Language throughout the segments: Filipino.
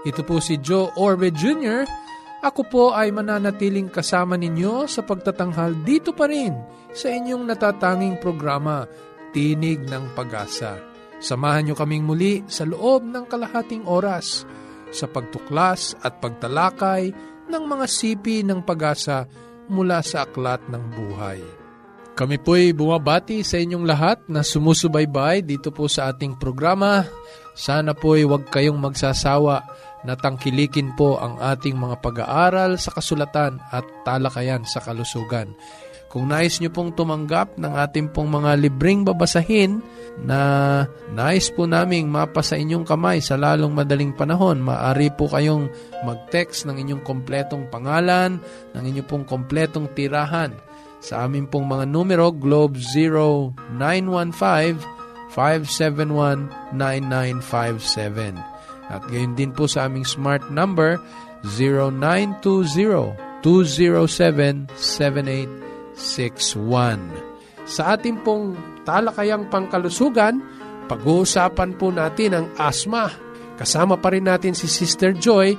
Ito po si Joe Orbe Jr., ako po ay mananatiling kasama ninyo sa pagtatanghal dito pa rin sa inyong natatanging programa, Tinig ng Pag-asa. Samahan nyo kaming muli sa loob ng kalahating oras sa pagtuklas at pagtalakay ng mga sipi ng pag-asa mula sa aklat ng buhay. Kami po'y bumabati sa inyong lahat na sumusubaybay dito po sa ating programa. Sana po'y huwag kayong magsasawa na tangkilikin po ang ating mga pag-aaral sa kasulatan at talakayan sa kalusugan. Kung nais nyo pong tumanggap ng ating pong mga libreng babasahin na nais po naming mapa sa inyong kamay sa lalong madaling panahon, maaari po kayong mag-text ng inyong kompletong pangalan, ng inyong pong kompletong tirahan sa amin pong mga numero Globe 0915 571 9957. At gayon din po sa aming smart number 0920-207-7861. Sa ating pong talakayang pangkalusugan, pag-uusapan po natin ang asma. Kasama pa rin natin si Sister Joy.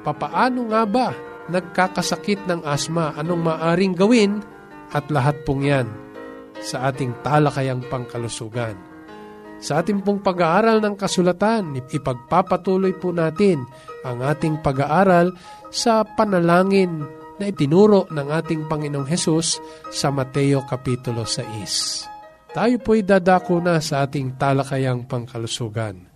Papaano nga ba nagkakasakit ng asma? Anong maaring gawin? At lahat pong yan sa ating talakayang pangkalusugan. Sa ating pong pag-aaral ng kasulatan, ipagpapatuloy po natin ang ating pag-aaral sa panalangin na itinuro ng ating Panginoong Hesus sa Mateo Kapitulo 6. Tayo po'y dadako na sa ating talakayang pangkalusugan.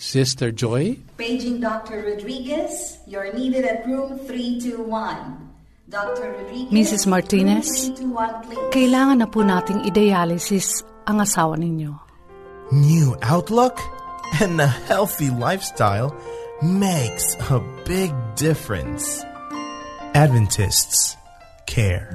Sister Joy? Paging Dr. Rodriguez, you're needed at room 321. Dr. Rodriguez, Mrs. Martinez, room 321, please. Kailangan na po nating i-dialysis ang asawa ninyo. New outlook, and a healthy lifestyle makes a big difference. Adventists care.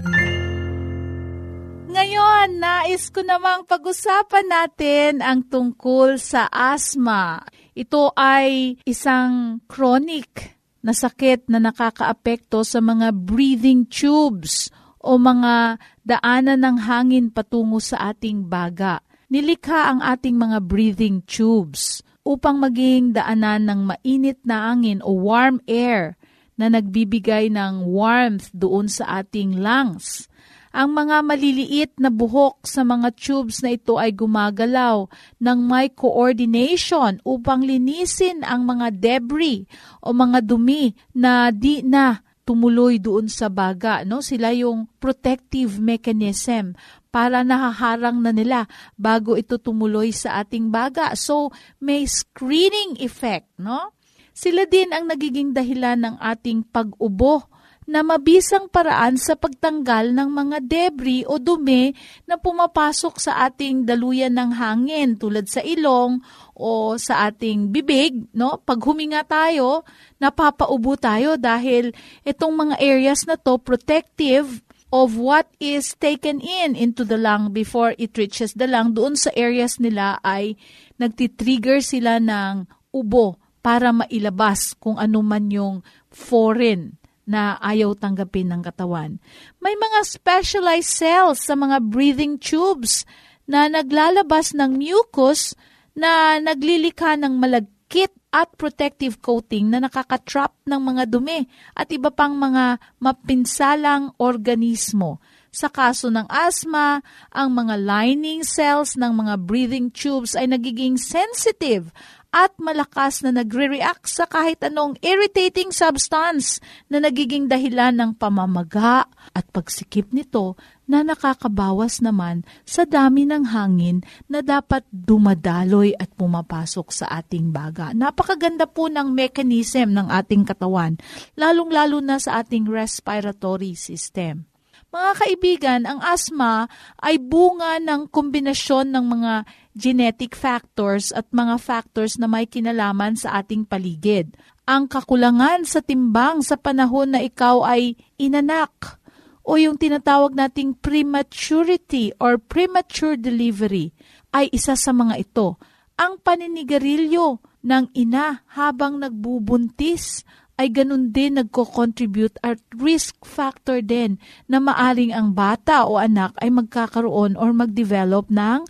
Ngayon, nais ko namang pag-usapan natin ang tungkol sa asthma. Ito ay isang chronic na sakit na nakakaapekto sa mga breathing tubes o mga daanan ng hangin patungo sa ating baga. Nilikha ang ating mga breathing tubes upang maging daanan ng mainit na angin o warm air na nagbibigay ng warmth doon sa ating lungs. Ang mga maliliit na buhok sa mga tubes na ito ay gumagalaw ng may coordination upang linisin ang mga debris o mga dumi na di na tumuloy doon sa baga. No? Sila yung protective mechanism para nahaharang na nila bago ito tumuloy sa ating baga. So, may screening effect. No? Sila din ang nagiging dahilan ng ating pag-ubo na mabisang paraan sa pagtanggal ng mga debris o dumi na pumapasok sa ating daluyan ng hangin tulad sa ilong o sa ating bibig, no? Pag huminga tayo, napapaubo tayo dahil itong mga areas na to protective of what is taken in into the lung before it reaches the lung. Doon sa areas nila ay nagtitrigger sila ng ubo para mailabas kung ano man yung foreign na ayaw tanggapin ng katawan. May mga specialized cells sa mga breathing tubes na naglalabas ng mucus na naglilikha ng malagkit at protective coating na nakakatrap ng mga dumi at iba pang mga mapinsalang organismo. Sa kaso ng asthma, ang mga lining cells ng mga breathing tubes ay nagiging sensitive at malakas na nagre-react sa kahit anong irritating substance na nagiging dahilan ng pamamaga at pagsikip nito na nakakabawas naman sa dami ng hangin na dapat dumadaloy at pumapasok sa ating baga. Napakaganda po ng mechanism ng ating katawan, lalong-lalo na sa ating respiratory system. Mga kaibigan, ang asma ay bunga ng kombinasyon ng mga genetic factors at mga factors na may kinalaman sa ating paligid. Ang kakulangan sa timbang sa panahon na ikaw ay inanak o yung tinatawag nating prematurity or premature delivery ay isa sa mga ito. Ang paninigarilyo ng ina habang nagbubuntis ay ganun din nagko-contribute at risk factor din na maaring ang bata o anak ay magkakaroon or mag-develop ng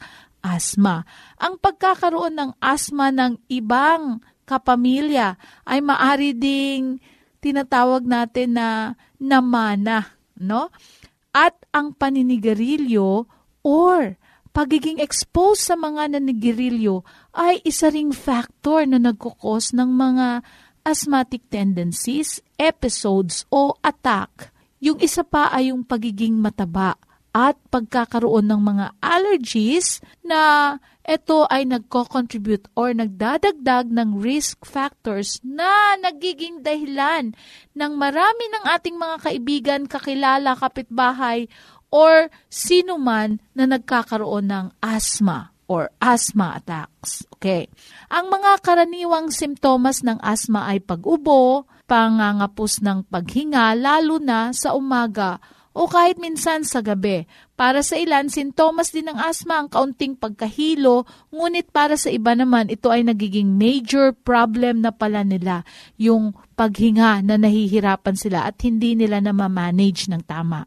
asthma. Ang pagkakaroon ng asthma ng ibang kapamilya ay maari ding tinatawag natin na namana, no? At ang paninigarilyo or pagiging exposed sa mga nanigarilyo ay isa ring factor na nagkukos ng mga asthmatic tendencies, episodes o attack. Yung isa pa ay yung pagiging mataba at pagkakaroon ng mga allergies na ito ay nagko-contribute or nagdadagdag ng risk factors na nagiging dahilan ng marami ng ating mga kaibigan, kakilala, kapitbahay or sino man na nagkakaroon ng asthma or asthma attacks. Okay. Ang mga karaniwang simptomas ng asthma ay pag-ubo, pangangapos ng paghinga lalo na sa umaga o kahit minsan sa gabi. Para sa ilan, sintomas din ng asma ang kaunting pagkahilo, ngunit para sa iba naman, ito ay nagiging major problem na pala nila, yung paghinga na nahihirapan sila at hindi nila na ma-manage ng tama.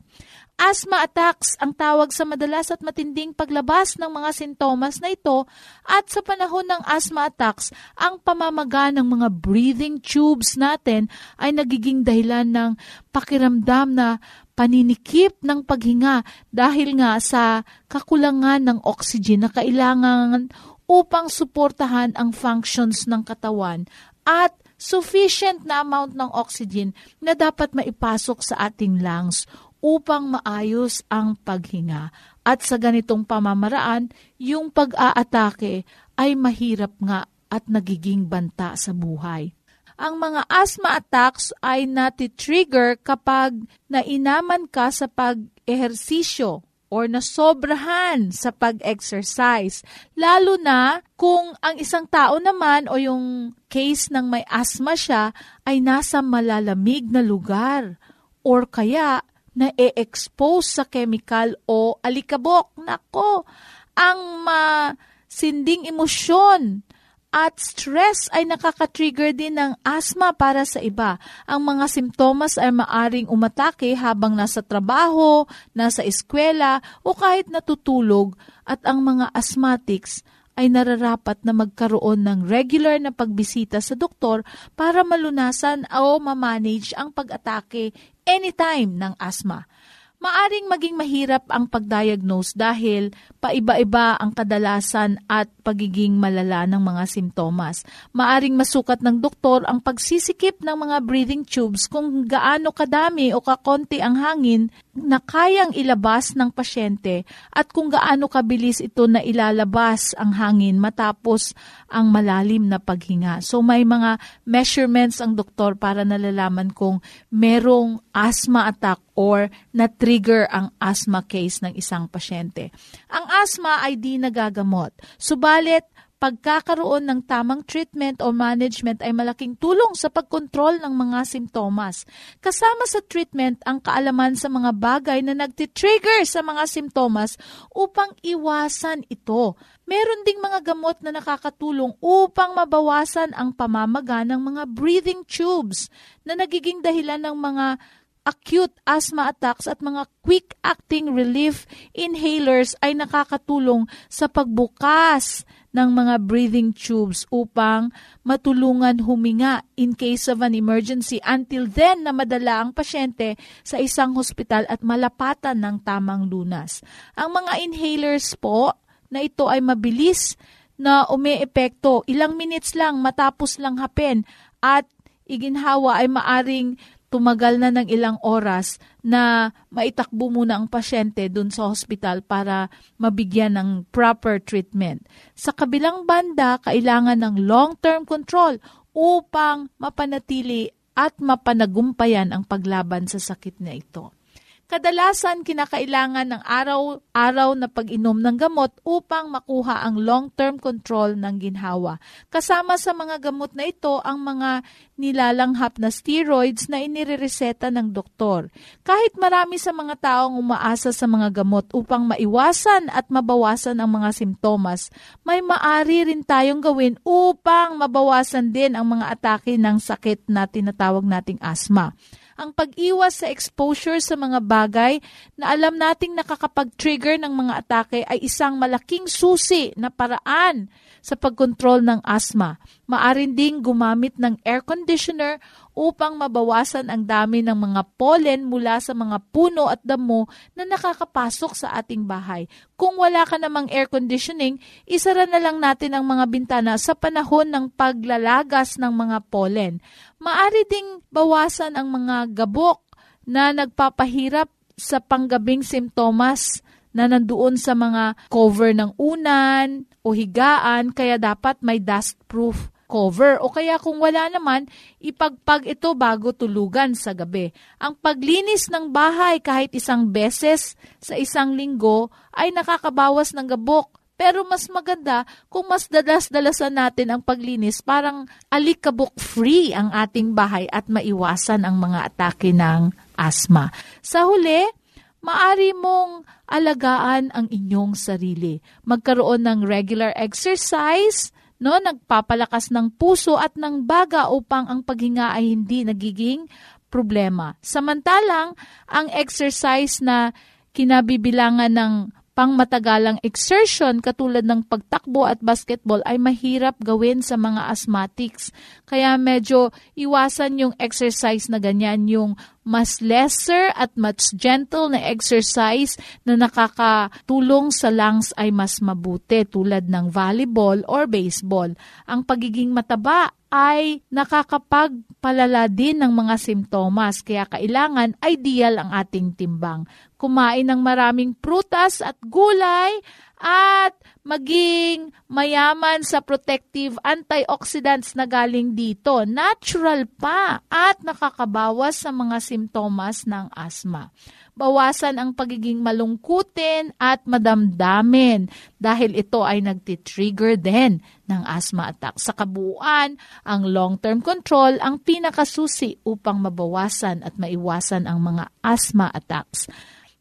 Asthma attacks ang tawag sa madalas at matinding paglabas ng mga sintomas na ito at sa panahon ng asthma attacks, ang pamamaga ng mga breathing tubes natin ay nagiging dahilan ng pakiramdam na paninikip ng paghinga dahil nga sa kakulangan ng oxygen na kailangan upang suportahan ang functions ng katawan at sufficient na amount ng oxygen na dapat maipasok sa ating lungs upang maayos ang paghinga. At sa ganitong pamamaraan, yung pag-aatake ay mahirap nga at nagiging banta sa buhay. Ang mga asthma attacks ay nati-trigger kapag nainaman ka sa pag-ehersisyo or nasobrahan sa pag-exercise. Lalo na kung ang isang tao naman o yung case ng may asthma siya ay nasa malalamig na lugar or kaya na e-expose sa chemical o alikabok. Nako, ang masinding emosyon at stress ay nakaka-trigger din ng asthma para sa iba. Ang mga simptomas ay maaring umatake habang nasa trabaho, nasa eskwela o kahit natutulog at ang mga asthmatics ay nararapat na magkaroon ng regular na pagbisita sa doktor para malunasan o mamanage ang pag-atake anytime ng asthma. Maaring maging mahirap ang pagdiagnose dahil paiba-iba ang kadalasan at pagiging malala ng mga simptomas. Maaring masukat ng doktor ang pagsisikip ng mga breathing tubes kung gaano kadami o kakonti ang hangin na kayang ilabas ng pasyente at kung gaano kabilis ito na ilalabas ang hangin matapos ang malalim na paghinga. So may mga measurements ang doktor para nalalaman kung merong asthma attack or na-trigger ang asthma case ng isang pasyente. Ang asthma ay di nagagamot. Subalit, pagkakaroon ng tamang treatment o management ay malaking tulong sa pagkontrol ng mga simptomas. Kasama sa treatment ang kaalaman sa mga bagay na nagtitrigger sa mga simptomas upang iwasan ito. Meron ding mga gamot na nakakatulong upang mabawasan ang pamamaga ng mga breathing tubes na nagiging dahilan ng mga acute asthma attacks at mga quick-acting relief inhalers ay nakakatulong sa pagbukas ng mga breathing tubes upang matulungan huminga in case of an emergency until then na madala ang pasyente sa isang hospital at malapatan ng tamang lunas. Ang mga inhalers po na ito ay mabilis na umeepekto, ilang minutes lang matapos lang hapin at iginhawa ay maaring tumagal na ng ilang oras na maitakbo muna ang pasyente dun sa hospital para mabigyan ng proper treatment. Sa kabilang banda, kailangan ng long-term control upang mapanatili at mapanagumpayan ang paglaban sa sakit na ito. Kadalasan kinakailangan ng araw-araw na pag-inom ng gamot upang makuha ang long-term control ng ginhawa. Kasama sa mga gamot na ito ang mga nilalanghap na steroids na inirereseta ng doktor. Kahit marami sa mga taong umaasa sa mga gamot upang maiwasan at mabawasan ang mga simptomas, may maari rin tayong gawin upang mabawasan din ang mga atake ng sakit na tinatawag nating asthma ang pag-iwas sa exposure sa mga bagay na alam nating nakakapag-trigger ng mga atake ay isang malaking susi na paraan sa pagkontrol ng asthma. Maarin ding gumamit ng air conditioner upang mabawasan ang dami ng mga pollen mula sa mga puno at damo na nakakapasok sa ating bahay. Kung wala ka namang air conditioning, isara na lang natin ang mga bintana sa panahon ng paglalagas ng mga pollen. Maari ding bawasan ang mga gabok na nagpapahirap sa panggabing simptomas na nandoon sa mga cover ng unan o higaan kaya dapat may dust-proof cover o kaya kung wala naman, ipagpag ito bago tulugan sa gabi. Ang paglinis ng bahay kahit isang beses sa isang linggo ay nakakabawas ng gabok. Pero mas maganda kung mas dalas-dalasan natin ang paglinis parang alikabok-free ang ating bahay at maiwasan ang mga atake ng asma. Sa huli, maari mong alagaan ang inyong sarili. Magkaroon ng regular exercise, no, nagpapalakas ng puso at ng baga upang ang paghinga ay hindi nagiging problema. Samantalang, ang exercise na kinabibilangan ng pangmatagalang exertion katulad ng pagtakbo at basketball ay mahirap gawin sa mga asthmatics. Kaya medyo iwasan yung exercise na ganyan, yung mas lesser at much gentle na exercise na nakakatulong sa lungs ay mas mabuti tulad ng volleyball or baseball. Ang pagiging mataba ay nakakapagpalala din ng mga simptomas kaya kailangan ideal ang ating timbang. Kumain ng maraming prutas at gulay at maging mayaman sa protective antioxidants na galing dito. Natural pa at nakakabawas sa mga simptomas ng asma bawasan ang pagiging malungkutin at madamdamin dahil ito ay nagtitrigger din ng asthma attack. Sa kabuuan, ang long-term control ang pinakasusi upang mabawasan at maiwasan ang mga asthma attacks.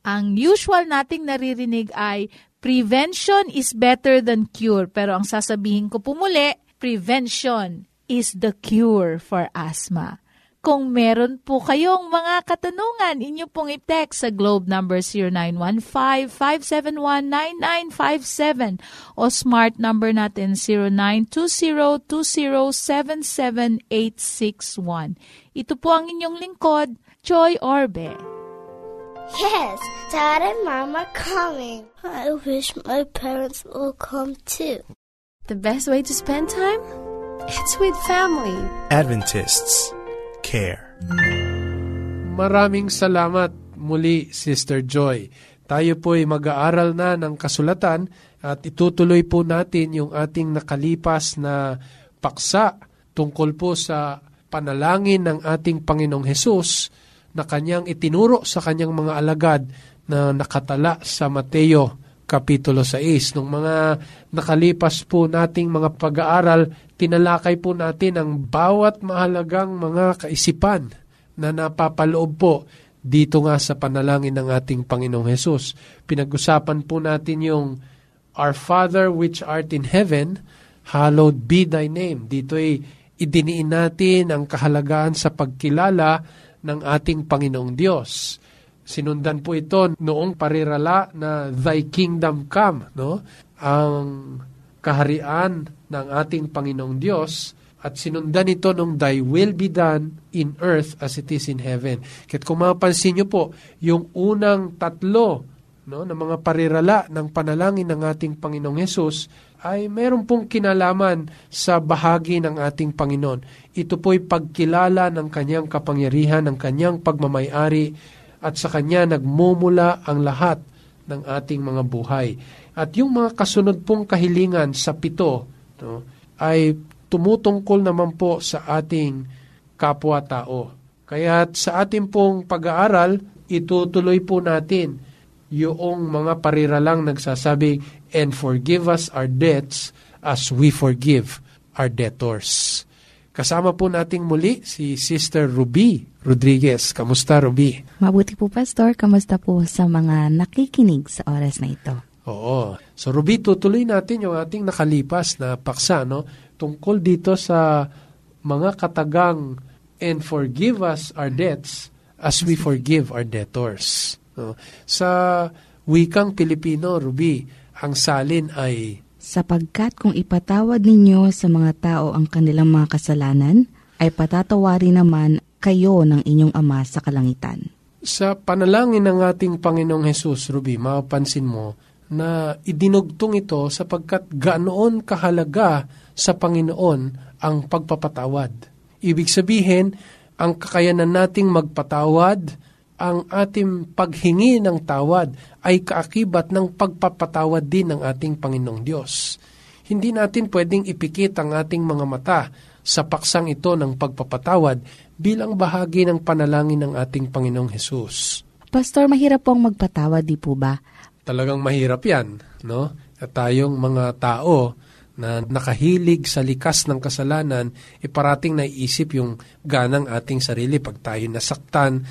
Ang usual nating naririnig ay prevention is better than cure. Pero ang sasabihin ko pumuli, prevention is the cure for asthma. Kung meron po kayong mga katanungan, inyo pong i-text sa globe number 0915-571-9957 o smart number natin 0920-2077-861. Ito po ang inyong lingkod, Joy Orbe. Yes, Dad and Mom are coming. I wish my parents will come too. The best way to spend time? It's with family. Adventists care. Maraming salamat muli, Sister Joy. Tayo po ay mag-aaral na ng kasulatan at itutuloy po natin yung ating nakalipas na paksa tungkol po sa panalangin ng ating Panginoong Hesus na kanyang itinuro sa kanyang mga alagad na nakatala sa Mateo Kapitulo 6. Nung mga nakalipas po nating mga pag-aaral, tinalakay po natin ang bawat mahalagang mga kaisipan na napapaloob po dito nga sa panalangin ng ating Panginoong Hesus. Pinag-usapan po natin yung Our Father which art in heaven, hallowed be thy name. Dito ay idiniin natin ang kahalagaan sa pagkilala ng ating Panginoong Diyos. Sinundan po ito noong parirala na Thy Kingdom Come, no? Ang kaharian ng ating Panginoong Diyos at sinundan ito nung Thy will be done in earth as it is in heaven. Kaya kung mapansin nyo po, yung unang tatlo no, ng mga parirala ng panalangin ng ating Panginoong Yesus ay meron pong kinalaman sa bahagi ng ating Panginoon. Ito po'y pagkilala ng kanyang kapangyarihan, ng kanyang pagmamayari, at sa Kanya nagmumula ang lahat ng ating mga buhay. At yung mga kasunod pong kahilingan sa pito no, ay tumutungkol naman po sa ating kapwa-tao. Kaya sa ating pong pag-aaral, itutuloy po natin yung mga pariralang nagsasabi, and forgive us our debts as we forgive our debtors. Kasama po nating muli si Sister Ruby Rodriguez. Kamusta, Ruby? Mabuti po, Pastor. Kamusta po sa mga nakikinig sa oras na ito? Oo. So, Ruby, tutuloy natin yung ating nakalipas na paksa, no? Tungkol dito sa mga katagang and forgive us our debts as we forgive our debtors. No? Sa wikang Pilipino, Ruby, ang salin ay sapagkat kung ipatawad ninyo sa mga tao ang kanilang mga kasalanan, ay patatawarin naman kayo ng inyong Ama sa kalangitan. Sa panalangin ng ating Panginoong Hesus, Ruby, mapapansin mo na idinugtong ito sapagkat gaanoon kahalaga sa Panginoon ang pagpapatawad. Ibig sabihin, ang kakayanan nating magpatawad, ang ating paghingi ng tawad ay kaakibat ng pagpapatawad din ng ating Panginoong Diyos. Hindi natin pwedeng ipikit ang ating mga mata sa paksang ito ng pagpapatawad bilang bahagi ng panalangin ng ating Panginoong Hesus. Pastor, mahirap pong magpatawad, di po ba? Talagang mahirap yan, no? At tayong mga tao na nakahilig sa likas ng kasalanan, iparating naiisip yung ganang ating sarili pag tayo nasaktan,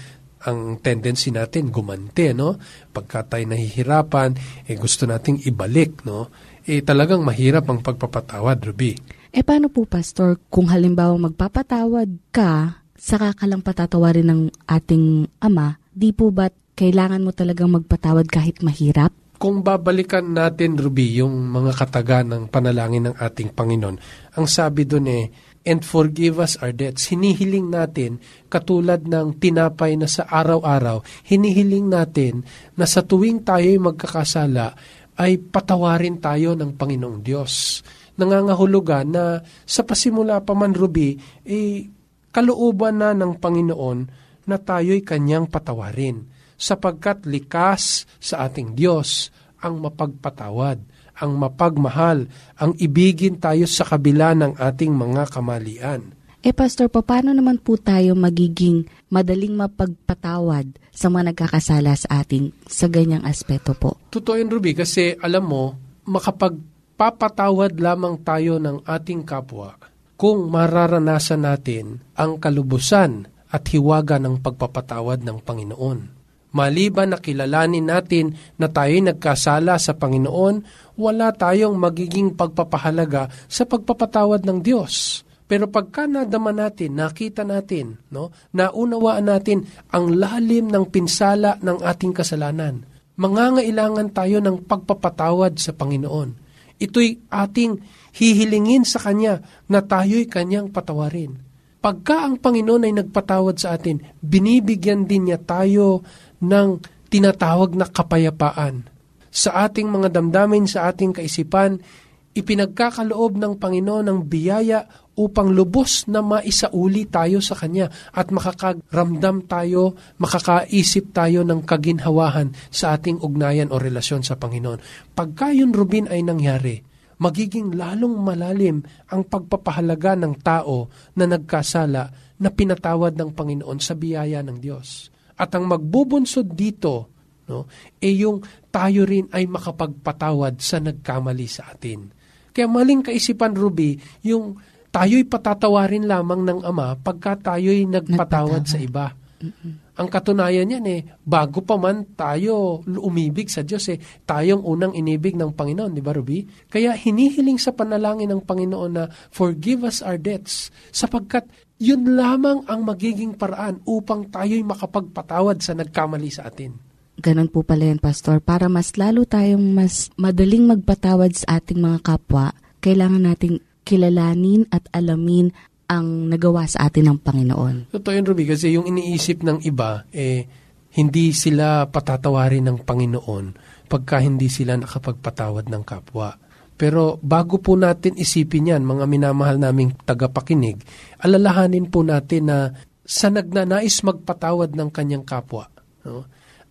ang tendency natin gumante, no? Pagka tayo nahihirapan, eh gusto nating ibalik, no? Eh talagang mahirap ang pagpapatawad, Ruby. Eh paano po, Pastor, kung halimbawa magpapatawad ka, saka ka lang patatawarin ng ating ama, di po ba kailangan mo talagang magpatawad kahit mahirap? Kung babalikan natin, Ruby, yung mga kataga ng panalangin ng ating Panginoon, ang sabi doon eh, and forgive us our debts. Hinihiling natin, katulad ng tinapay na sa araw-araw, hinihiling natin na sa tuwing tayo'y magkakasala, ay patawarin tayo ng Panginoong Diyos. Nangangahulugan na sa pasimula pa man, Ruby, eh, kalooban na ng Panginoon na tayo'y kanyang patawarin sapagkat likas sa ating Diyos ang mapagpatawad ang mapagmahal, ang ibigin tayo sa kabila ng ating mga kamalian. Eh Pastor, paano naman po tayo magiging madaling mapagpatawad sa mga nagkakasala sa ating sa ganyang aspeto po? Totoo yun, Ruby, kasi alam mo, makapagpapatawad lamang tayo ng ating kapwa kung mararanasan natin ang kalubusan at hiwaga ng pagpapatawad ng Panginoon. Maliban na kilalanin natin na tayo'y nagkasala sa Panginoon, wala tayong magiging pagpapahalaga sa pagpapatawad ng Diyos. Pero pagka nadama natin, nakita natin, no, naunawaan natin ang lalim ng pinsala ng ating kasalanan, mangangailangan tayo ng pagpapatawad sa Panginoon. Ito'y ating hihilingin sa Kanya na tayo'y Kanyang patawarin. Pagka ang Panginoon ay nagpatawad sa atin, binibigyan din niya tayo ng tinatawag na kapayapaan. Sa ating mga damdamin, sa ating kaisipan, ipinagkakaloob ng Panginoon ng biyaya upang lubos na maisauli tayo sa Kanya at makakaramdam tayo, makakaisip tayo ng kaginhawahan sa ating ugnayan o relasyon sa Panginoon. Pagka yun, Rubin, ay nangyari, magiging lalong malalim ang pagpapahalaga ng tao na nagkasala na pinatawad ng Panginoon sa biyaya ng Diyos. At ang magbubunsod dito, no, e yung tayo rin ay makapagpatawad sa nagkamali sa atin. Kaya maling kaisipan, Ruby, yung tayo'y patatawarin lamang ng Ama pagka tayo'y nagpatawad sa iba. Mm-hmm. Ang katunayan yan eh, bago pa man tayo umibig sa Diyos eh, tayong unang inibig ng Panginoon, di ba Ruby? Kaya hinihiling sa panalangin ng Panginoon na forgive us our debts sapagkat yun lamang ang magiging paraan upang tayo'y makapagpatawad sa nagkamali sa atin. Ganon po pala yan, Pastor. Para mas lalo tayong mas madaling magpatawad sa ating mga kapwa, kailangan nating kilalanin at alamin ang nagawa sa atin ng Panginoon. Totoo yun, Ruby, kasi yung iniisip ng iba, eh, hindi sila patatawarin ng Panginoon pagka hindi sila nakapagpatawad ng kapwa. Pero bago po natin isipin yan, mga minamahal naming tagapakinig, alalahanin po natin na sa nagnanais magpatawad ng kanyang kapwa. No?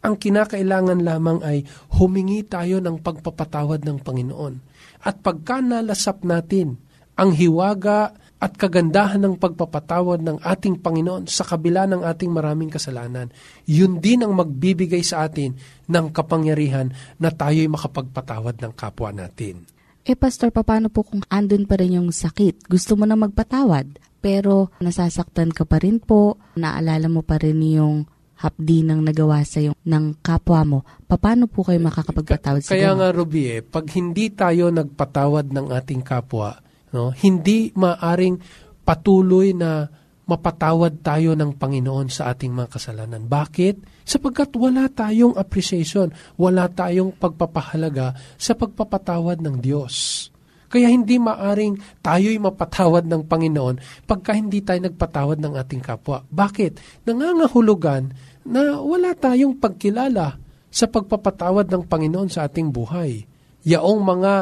Ang kinakailangan lamang ay humingi tayo ng pagpapatawad ng Panginoon. At pagka nalasap natin ang hiwaga at kagandahan ng pagpapatawad ng ating Panginoon sa kabila ng ating maraming kasalanan. Yun din ang magbibigay sa atin ng kapangyarihan na tayo'y makapagpatawad ng kapwa natin. Eh, Pastor, paano po kung andun pa rin yung sakit? Gusto mo na magpatawad, pero nasasaktan ka pa rin po, naalala mo pa rin yung hapdi ng nagawa sa yung ng kapwa mo, paano po kayo makakapagpatawad sa Kaya nga, Ruby, eh, pag hindi tayo nagpatawad ng ating kapwa, no, hindi maaring patuloy na mapatawad tayo ng Panginoon sa ating mga kasalanan. Bakit? Sapagkat wala tayong appreciation, wala tayong pagpapahalaga sa pagpapatawad ng Diyos. Kaya hindi maaring tayo'y mapatawad ng Panginoon pagka hindi tayo nagpatawad ng ating kapwa. Bakit? Nangangahulugan na wala tayong pagkilala sa pagpapatawad ng Panginoon sa ating buhay. Yaong mga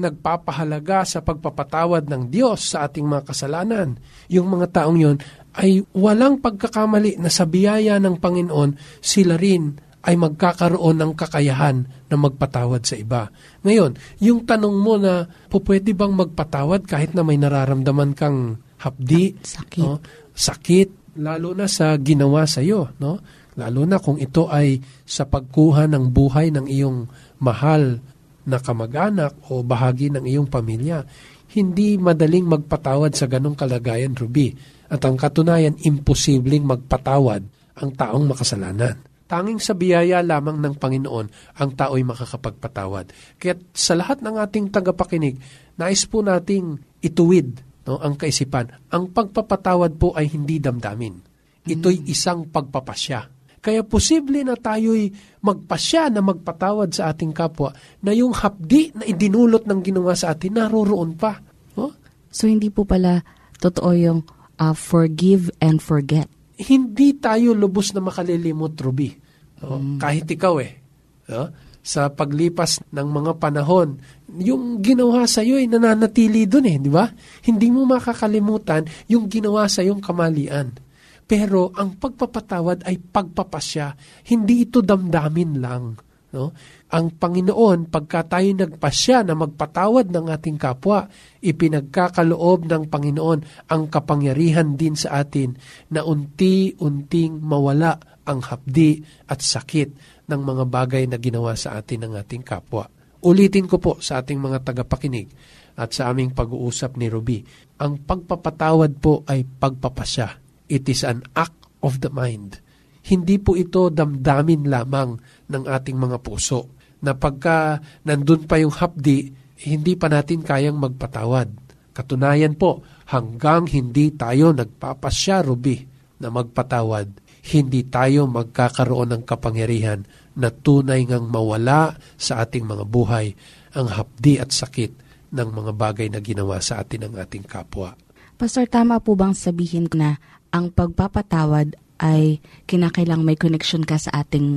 nagpapahalaga sa pagpapatawad ng Diyos sa ating mga kasalanan, yung mga taong yon ay walang pagkakamali na sa biyaya ng Panginoon, sila rin ay magkakaroon ng kakayahan na magpatawad sa iba. Ngayon, yung tanong mo na, po pwede bang magpatawad kahit na may nararamdaman kang hapdi, Sakit. no? sakit, lalo na sa ginawa sa iyo, no? Lalo na kung ito ay sa pagkuha ng buhay ng iyong mahal na kamag-anak o bahagi ng iyong pamilya. Hindi madaling magpatawad sa ganong kalagayan, Ruby. At ang katunayan, imposibleng magpatawad ang taong makasalanan. Tanging sa biyaya lamang ng Panginoon ang tao'y makakapagpatawad. Kaya sa lahat ng ating tagapakinig, nais po nating ituwid no, ang kaisipan. Ang pagpapatawad po ay hindi damdamin. Ito'y isang pagpapasya. Kaya posible na tayo'y magpasya na magpatawad sa ating kapwa na yung hapdi na idinulot ng ginawa sa atin, naroroon pa. No? So, hindi po pala totoo yung uh, forgive and forget. Hindi tayo lubos na makalilimot, Ruby. No? Kahit ikaw eh. No? Sa paglipas ng mga panahon, yung ginawa sa iyo ay nananatili dun eh, di ba? Hindi mo makakalimutan yung ginawa sa yung kamalian. Pero ang pagpapatawad ay pagpapasya, hindi ito damdamin lang. No? Ang Panginoon, pagka tayo nagpasya na magpatawad ng ating kapwa, ipinagkakaloob ng Panginoon ang kapangyarihan din sa atin na unti-unting mawala ang hapdi at sakit ng mga bagay na ginawa sa atin ng ating kapwa. Ulitin ko po sa ating mga tagapakinig at sa aming pag-uusap ni Ruby, ang pagpapatawad po ay pagpapasya. It is an act of the mind. Hindi po ito damdamin lamang ng ating mga puso na pagka nandun pa yung hapdi, hindi pa natin kayang magpatawad. Katunayan po, hanggang hindi tayo nagpapasya, Ruby, na magpatawad, hindi tayo magkakaroon ng kapangyarihan na tunay ngang mawala sa ating mga buhay ang hapdi at sakit ng mga bagay na ginawa sa atin ng ating kapwa. Pastor, tama po bang sabihin na ang pagpapatawad ay kinakailang may connection ka sa ating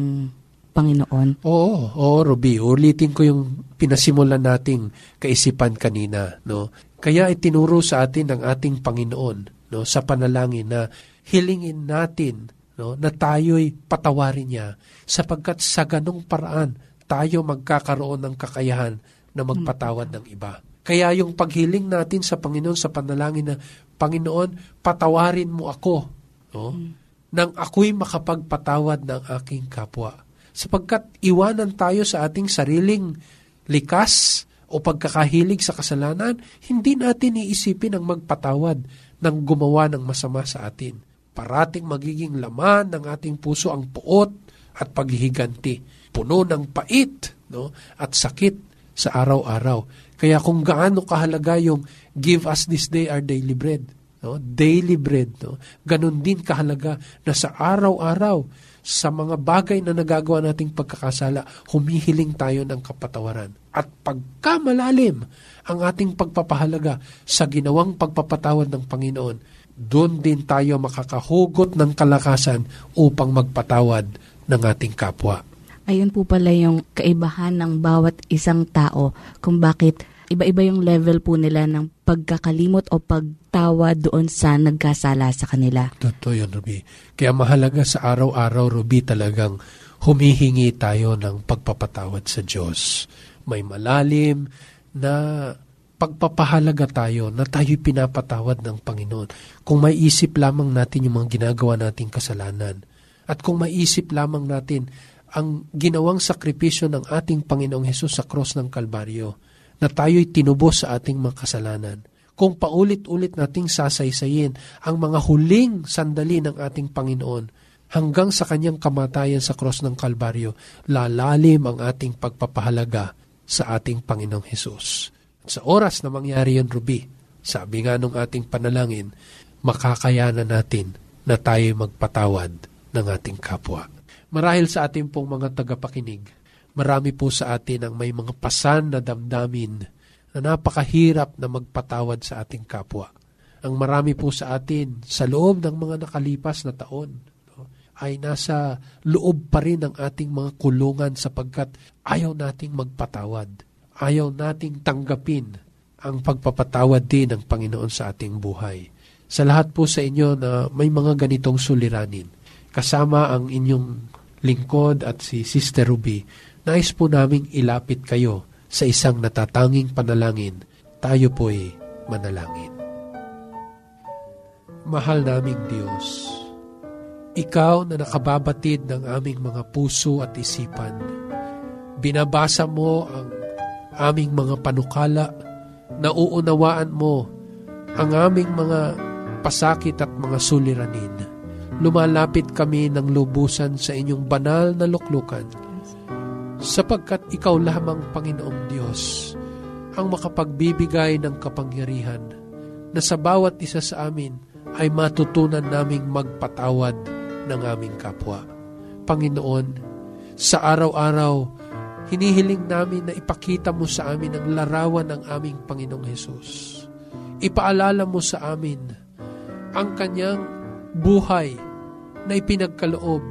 Panginoon? Oo, oo, Ruby. Ulitin ko yung pinasimulan nating kaisipan kanina. No? Kaya itinuro sa atin ng ating Panginoon no, sa panalangin na hilingin natin no, na tayo'y patawarin niya sapagkat sa ganong paraan tayo magkakaroon ng kakayahan na magpatawad ng iba. Kaya yung paghiling natin sa Panginoon sa panalangin na, Panginoon, patawarin mo ako. No? Nang ako'y makapagpatawad ng aking kapwa. Sapagkat iwanan tayo sa ating sariling likas o pagkakahilig sa kasalanan, hindi natin iisipin ang magpatawad ng gumawa ng masama sa atin. Parating magiging laman ng ating puso ang puot at paghihiganti. Puno ng pait no? at sakit sa araw-araw. Kaya kung gaano kahalaga yung give us this day our daily bread, no? daily bread, no? ganun din kahalaga na sa araw-araw, sa mga bagay na nagagawa nating pagkakasala, humihiling tayo ng kapatawaran. At pagka malalim ang ating pagpapahalaga sa ginawang pagpapatawad ng Panginoon, doon din tayo makakahugot ng kalakasan upang magpatawad ng ating kapwa. Ayun po pala yung kaibahan ng bawat isang tao kung bakit iba-iba yung level po nila ng pagkakalimot o pagtawa doon sa nagkasala sa kanila. Totoo yun, Ruby. Kaya mahalaga sa araw-araw, Ruby, talagang humihingi tayo ng pagpapatawad sa Diyos. May malalim na pagpapahalaga tayo na tayo'y pinapatawad ng Panginoon. Kung may isip lamang natin yung mga ginagawa nating kasalanan. At kung may isip lamang natin ang ginawang sakripisyo ng ating Panginoong Hesus sa cross ng Kalbaryo, na tayo'y tinubos sa ating mga kasalanan. Kung paulit-ulit nating sasaysayin ang mga huling sandali ng ating Panginoon, hanggang sa kanyang kamatayan sa cross ng Kalbaryo, lalalim ang ating pagpapahalaga sa ating Panginoong Hesus. Sa oras na mangyari yun, Ruby, sabi nga nung ating panalangin, makakayanan natin na tayo magpatawad ng ating kapwa. Marahil sa ating pong mga tagapakinig, marami po sa atin ang may mga pasan na damdamin na napakahirap na magpatawad sa ating kapwa. Ang marami po sa atin sa loob ng mga nakalipas na taon no, ay nasa loob pa rin ng ating mga kulungan sapagkat ayaw nating magpatawad ayaw nating tanggapin ang pagpapatawad din ng Panginoon sa ating buhay. Sa lahat po sa inyo na may mga ganitong suliranin, kasama ang inyong lingkod at si Sister Ruby, nais po naming ilapit kayo sa isang natatanging panalangin. Tayo po'y manalangin. Mahal naming Diyos, Ikaw na nakababatid ng aming mga puso at isipan, binabasa mo ang aming mga panukala, nauunawaan mo ang aming mga pasakit at mga suliranin. Lumalapit kami ng lubusan sa inyong banal na luklukan, sapagkat ikaw lamang, Panginoong Diyos, ang makapagbibigay ng kapangyarihan na sa bawat isa sa amin ay matutunan naming magpatawad ng aming kapwa. Panginoon, sa araw-araw Hinihiling namin na ipakita mo sa amin ang larawan ng aming Panginoong Hesus. Ipaalala mo sa amin ang kanyang buhay na ipinagkaloob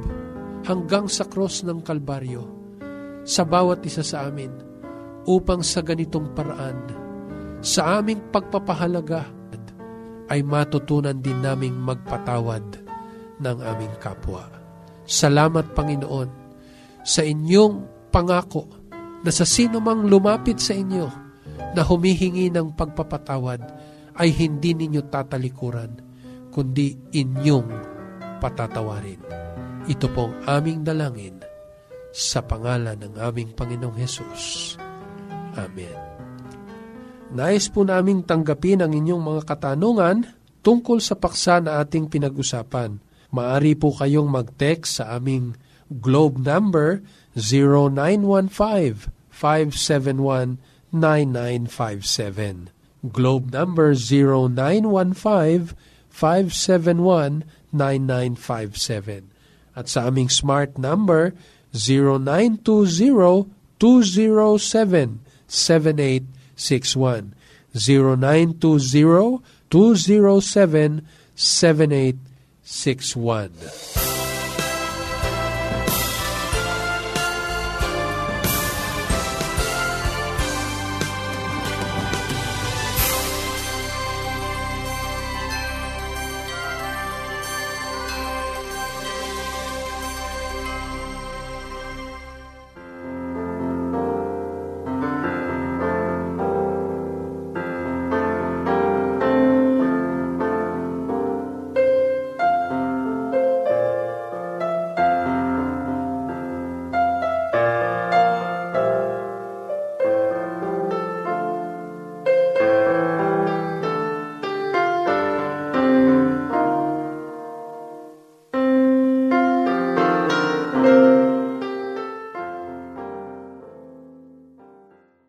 hanggang sa cross ng Kalbaryo sa bawat isa sa amin upang sa ganitong paraan sa aming pagpapahalaga ay matutunan din naming magpatawad ng aming kapwa. Salamat Panginoon sa inyong pangako na sa sino mang lumapit sa inyo na humihingi ng pagpapatawad ay hindi ninyo tatalikuran, kundi inyong patatawarin. Ito pong aming dalangin sa pangalan ng aming Panginoong Hesus. Amen. Nais po naming tanggapin ang inyong mga katanungan tungkol sa paksa na ating pinag-usapan. Maari po kayong mag-text sa aming globe number 0915-571-9957. Globe number 0915-571-9957. At sa aming smart number 0920-207-7861. 0920-207-7861.